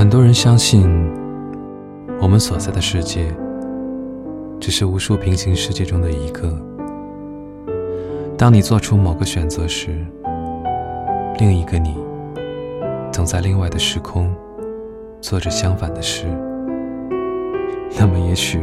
很多人相信，我们所在的世界只是无数平行世界中的一个。当你做出某个选择时，另一个你总在另外的时空做着相反的事。那么，也许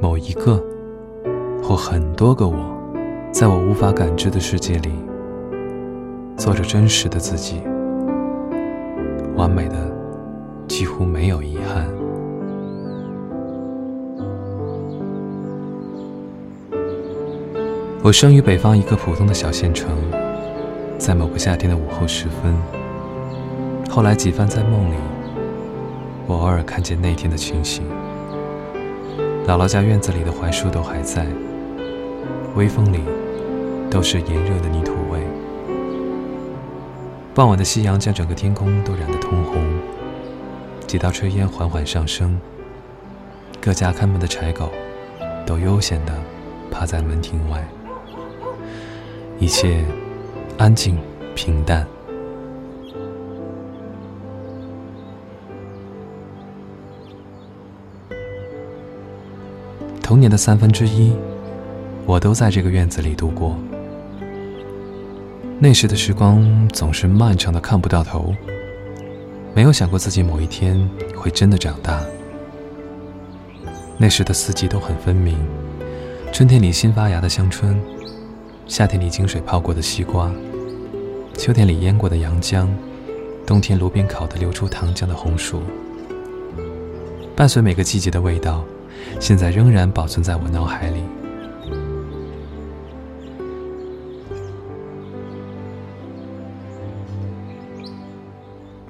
某一个或很多个我，在我无法感知的世界里，做着真实的自己，完美的。几乎没有遗憾。我生于北方一个普通的小县城，在某个夏天的午后时分。后来几番在梦里，我偶尔看见那天的情形。姥姥家院子里的槐树都还在，微风里都是炎热的泥土味。傍晚的夕阳将整个天空都染得通红。几道炊烟缓缓上升，各家看门的柴狗都悠闲地趴在门庭外，一切安静平淡。童年的三分之一，我都在这个院子里度过。那时的时光总是漫长的看不到头。没有想过自己某一天会真的长大。那时的四季都很分明：春天里新发芽的香椿，夏天里井水泡过的西瓜，秋天里腌过的洋姜，冬天炉边烤的流出糖浆的红薯。伴随每个季节的味道，现在仍然保存在我脑海里。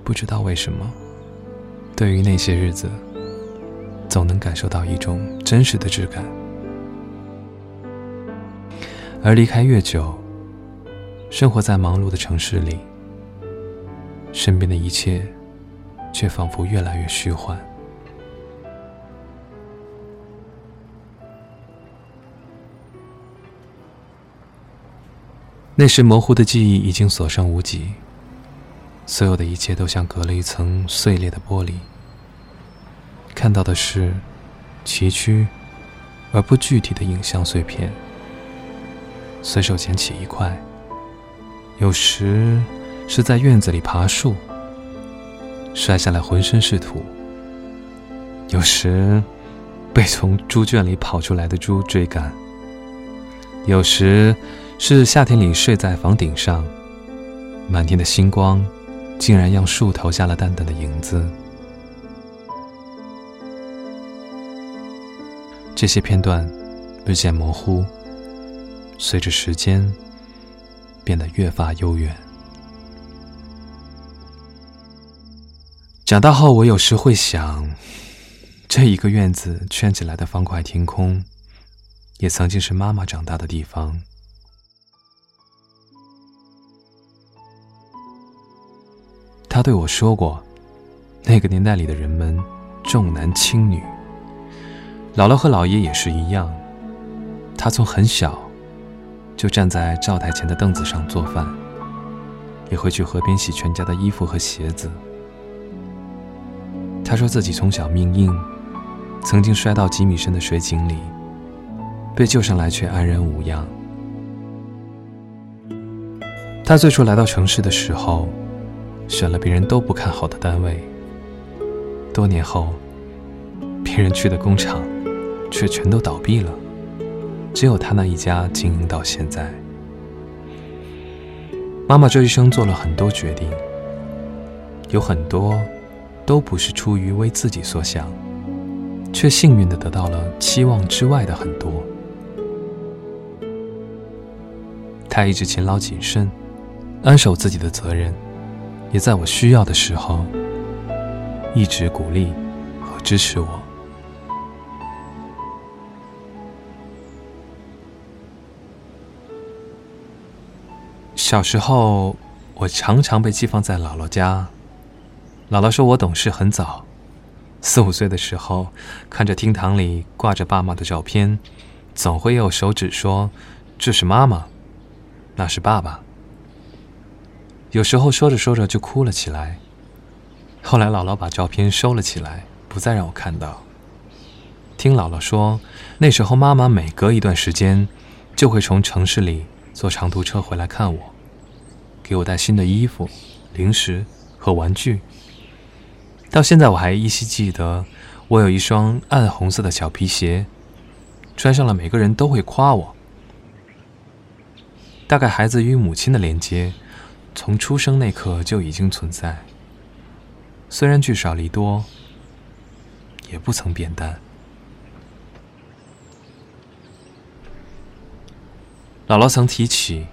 不知道为什么，对于那些日子，总能感受到一种真实的质感。而离开越久，生活在忙碌的城市里，身边的一切却仿佛越来越虚幻。那时模糊的记忆已经所剩无几。所有的一切都像隔了一层碎裂的玻璃，看到的是崎岖而不具体的影像碎片。随手捡起一块，有时是在院子里爬树，摔下来浑身是土；有时被从猪圈里跑出来的猪追赶；有时是夏天里睡在房顶上，满天的星光。竟然让树投下了淡淡的影子。这些片段日渐模糊，随着时间变得越发悠远。长大后，我有时会想，这一个院子圈起来的方块天空，也曾经是妈妈长大的地方。他对我说过，那个年代里的人们重男轻女。姥姥和姥爷也是一样。他从很小就站在灶台前的凳子上做饭，也会去河边洗全家的衣服和鞋子。他说自己从小命硬，曾经摔到几米深的水井里，被救上来却安然无恙。他最初来到城市的时候。选了别人都不看好的单位，多年后，别人去的工厂却全都倒闭了，只有他那一家经营到现在。妈妈这一生做了很多决定，有很多都不是出于为自己所想，却幸运的得到了期望之外的很多。她一直勤劳谨慎，安守自己的责任。也在我需要的时候，一直鼓励和支持我。小时候，我常常被寄放在姥姥家。姥姥说我懂事很早，四五岁的时候，看着厅堂里挂着爸妈的照片，总会用手指说：“这是妈妈，那是爸爸。”有时候说着说着就哭了起来，后来姥姥把照片收了起来，不再让我看到。听姥姥说，那时候妈妈每隔一段时间，就会从城市里坐长途车回来看我，给我带新的衣服、零食和玩具。到现在我还依稀记得，我有一双暗红色的小皮鞋，穿上了每个人都会夸我。大概孩子与母亲的连接，从出生那刻就已经存在。虽然聚少离多，也不曾变淡。姥姥曾提起，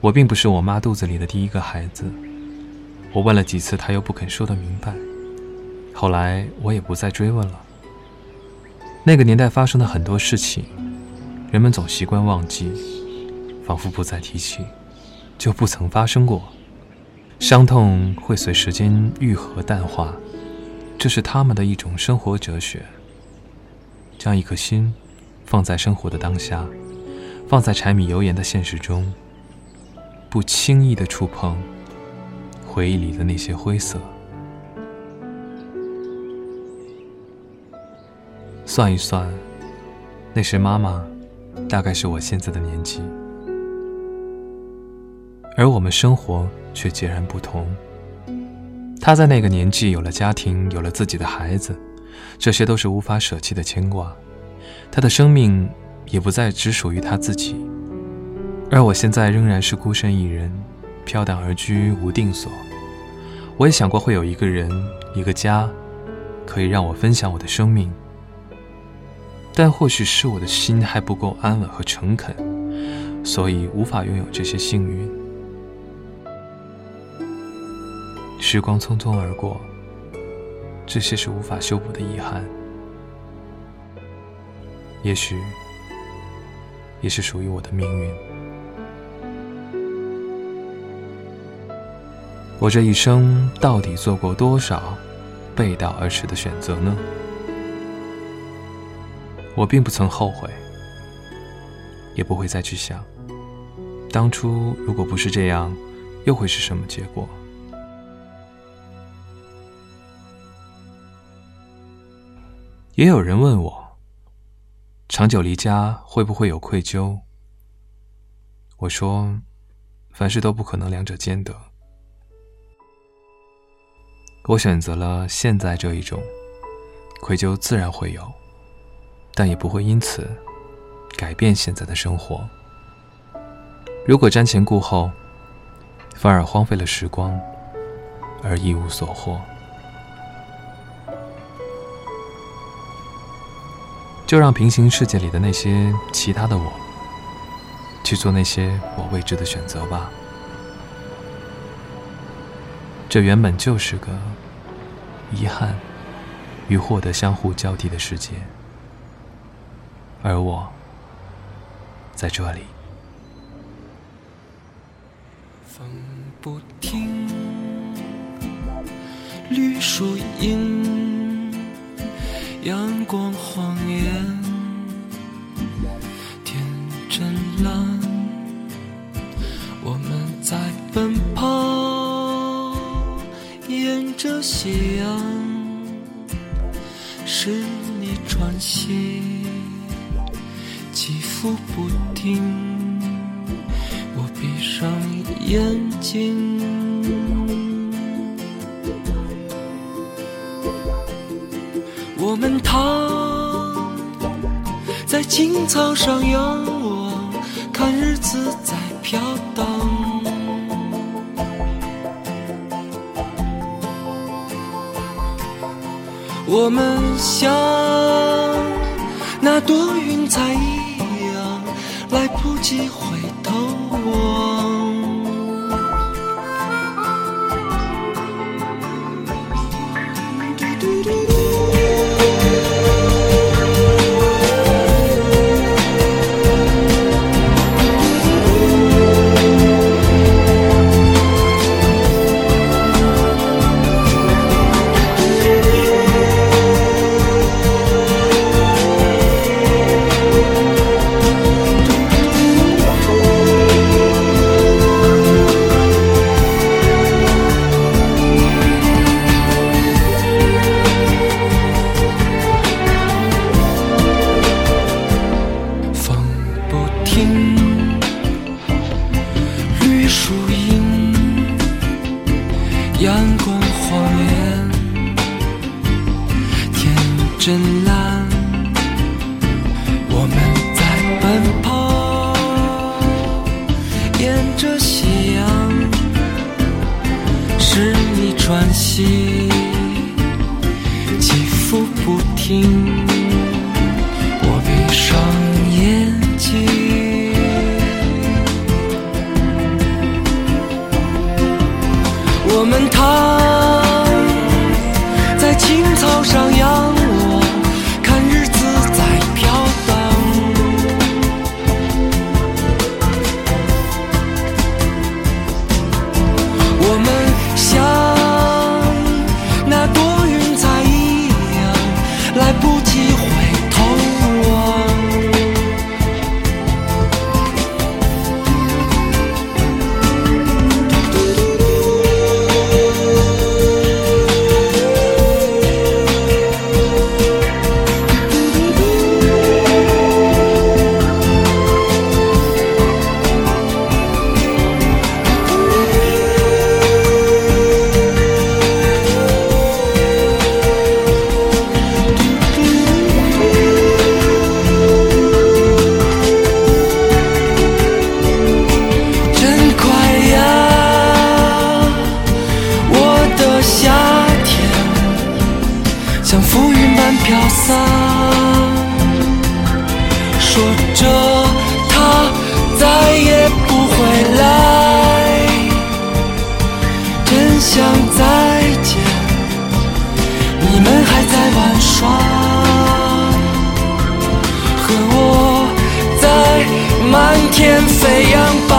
我并不是我妈肚子里的第一个孩子。我问了几次，她又不肯说得明白。后来我也不再追问了。那个年代发生的很多事情，人们总习惯忘记，仿佛不再提起，就不曾发生过。伤痛会随时间愈合淡化，这是他们的一种生活哲学。将一颗心放在生活的当下，放在柴米油盐的现实中，不轻易的触碰回忆里的那些灰色。算一算，那时妈妈大概是我现在的年纪，而我们生活。却截然不同。他在那个年纪有了家庭，有了自己的孩子，这些都是无法舍弃的牵挂。他的生命也不再只属于他自己，而我现在仍然是孤身一人，飘荡而居，无定所。我也想过会有一个人，一个家，可以让我分享我的生命，但或许是我的心还不够安稳和诚恳，所以无法拥有这些幸运。时光匆匆而过，这些是无法修补的遗憾，也许也是属于我的命运。我这一生到底做过多少背道而驰的选择呢？我并不曾后悔，也不会再去想，当初如果不是这样，又会是什么结果？也有人问我，长久离家会不会有愧疚？我说，凡事都不可能两者兼得。我选择了现在这一种，愧疚自然会有，但也不会因此改变现在的生活。如果瞻前顾后，反而荒废了时光，而一无所获。就让平行世界里的那些其他的我，去做那些我未知的选择吧。这原本就是个遗憾与获得相互交替的世界，而我在这里。风不停，绿树荫。阳光晃眼，天真蓝，我们在奔跑，沿着夕阳，是你喘息，起伏不停，我闭上眼睛。我们躺在青草上仰望，看日子在飘荡。我们像那朵云彩一样，来不及阳光晃眼，天真蓝，我们在奔跑，沿着夕阳，十里穿行，起伏不停。我们躺在青草上仰漫天飞扬